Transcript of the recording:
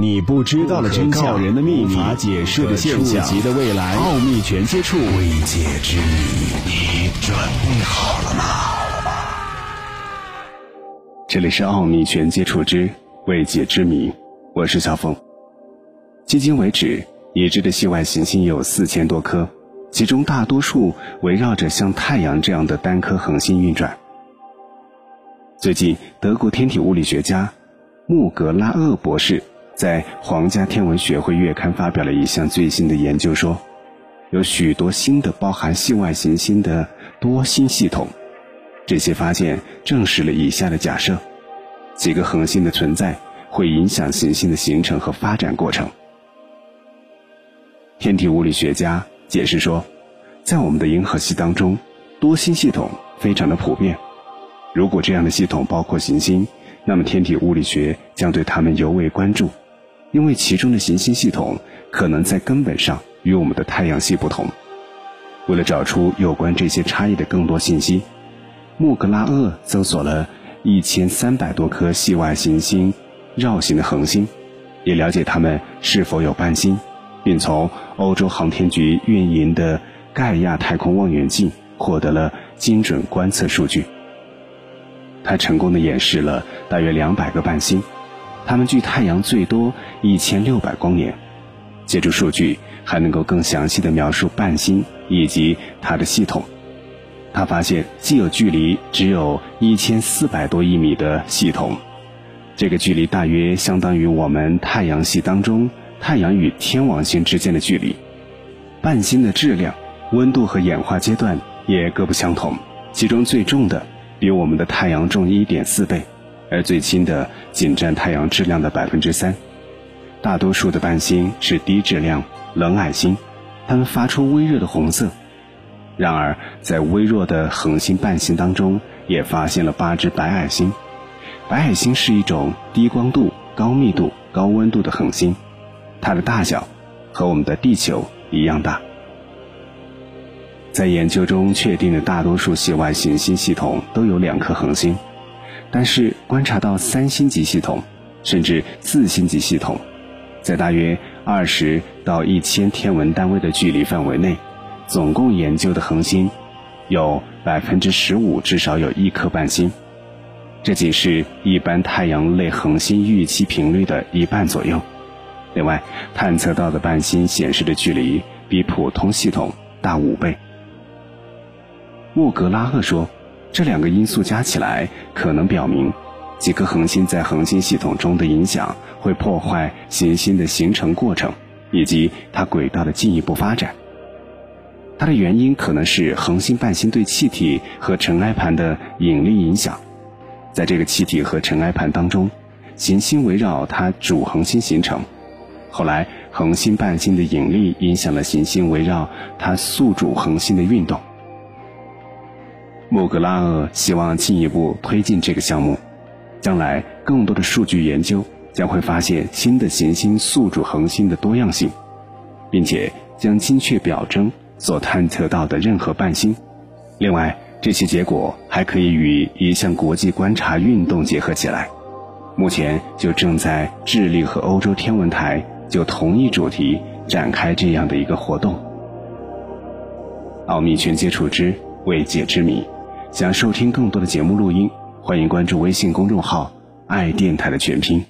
你不知道的真相，人的秘密，无法解释的现象，触及的未来，奥秘全接触，未解之谜，你准备好了吗？这里是奥秘全接触之未解之谜，我是小峰。迄今为止，已知的系外行星有四千多颗，其中大多数围绕着像太阳这样的单颗恒星运转。最近，德国天体物理学家穆格拉厄博士在《皇家天文学会月刊》发表了一项最新的研究，说有许多新的包含系外行星的多星系统。这些发现证实了以下的假设：几个恒星的存在会影响行星的形成和发展过程。天体物理学家解释说，在我们的银河系当中，多星系统非常的普遍。如果这样的系统包括行星，那么天体物理学将对它们尤为关注，因为其中的行星系统可能在根本上与我们的太阳系不同。为了找出有关这些差异的更多信息，穆格拉厄搜索了一千三百多颗系外行星绕行的恒星，也了解它们是否有伴星，并从欧洲航天局运营的盖亚太空望远镜获得了精准观测数据。他成功的演示了大约两百个伴星，它们距太阳最多一千六百光年。借助数据，还能够更详细的描述伴星以及它的系统。他发现，既有距离只有一千四百多亿米的系统，这个距离大约相当于我们太阳系当中太阳与天王星之间的距离。伴星的质量、温度和演化阶段也各不相同，其中最重的。比我们的太阳重一点四倍，而最轻的仅占太阳质量的百分之三。大多数的伴星是低质量冷矮星，它们发出微弱的红色。然而，在微弱的恒星伴星当中，也发现了八只白矮星。白矮星是一种低光度、高密度、高温度的恒星，它的大小和我们的地球一样大。在研究中确定的大多数系外行星系统都有两颗恒星，但是观察到三星级系统，甚至四星级系统，在大约二十到一千天文单位的距离范围内，总共研究的恒星有百分之十五至少有一颗伴星，这仅是一般太阳类恒星预期频率的一半左右。另外，探测到的伴星显示的距离比普通系统大五倍。穆格拉赫说：“这两个因素加起来，可能表明几颗恒星在恒星系统中的影响会破坏行星的形成过程以及它轨道的进一步发展。它的原因可能是恒星伴星对气体和尘埃盘的引力影响。在这个气体和尘埃盘当中，行星围绕它主恒星形成。后来，恒星伴星的引力影响了行星围绕它宿主恒星的运动。”穆格拉厄希望进一步推进这个项目，将来更多的数据研究将会发现新的行星宿主恒星的多样性，并且将精确表征所探测到的任何伴星。另外，这些结果还可以与一项国际观察运动结合起来。目前就正在智利和欧洲天文台就同一主题展开这样的一个活动。奥秘全接触之未解之谜。想收听更多的节目录音，欢迎关注微信公众号“爱电台”的全拼。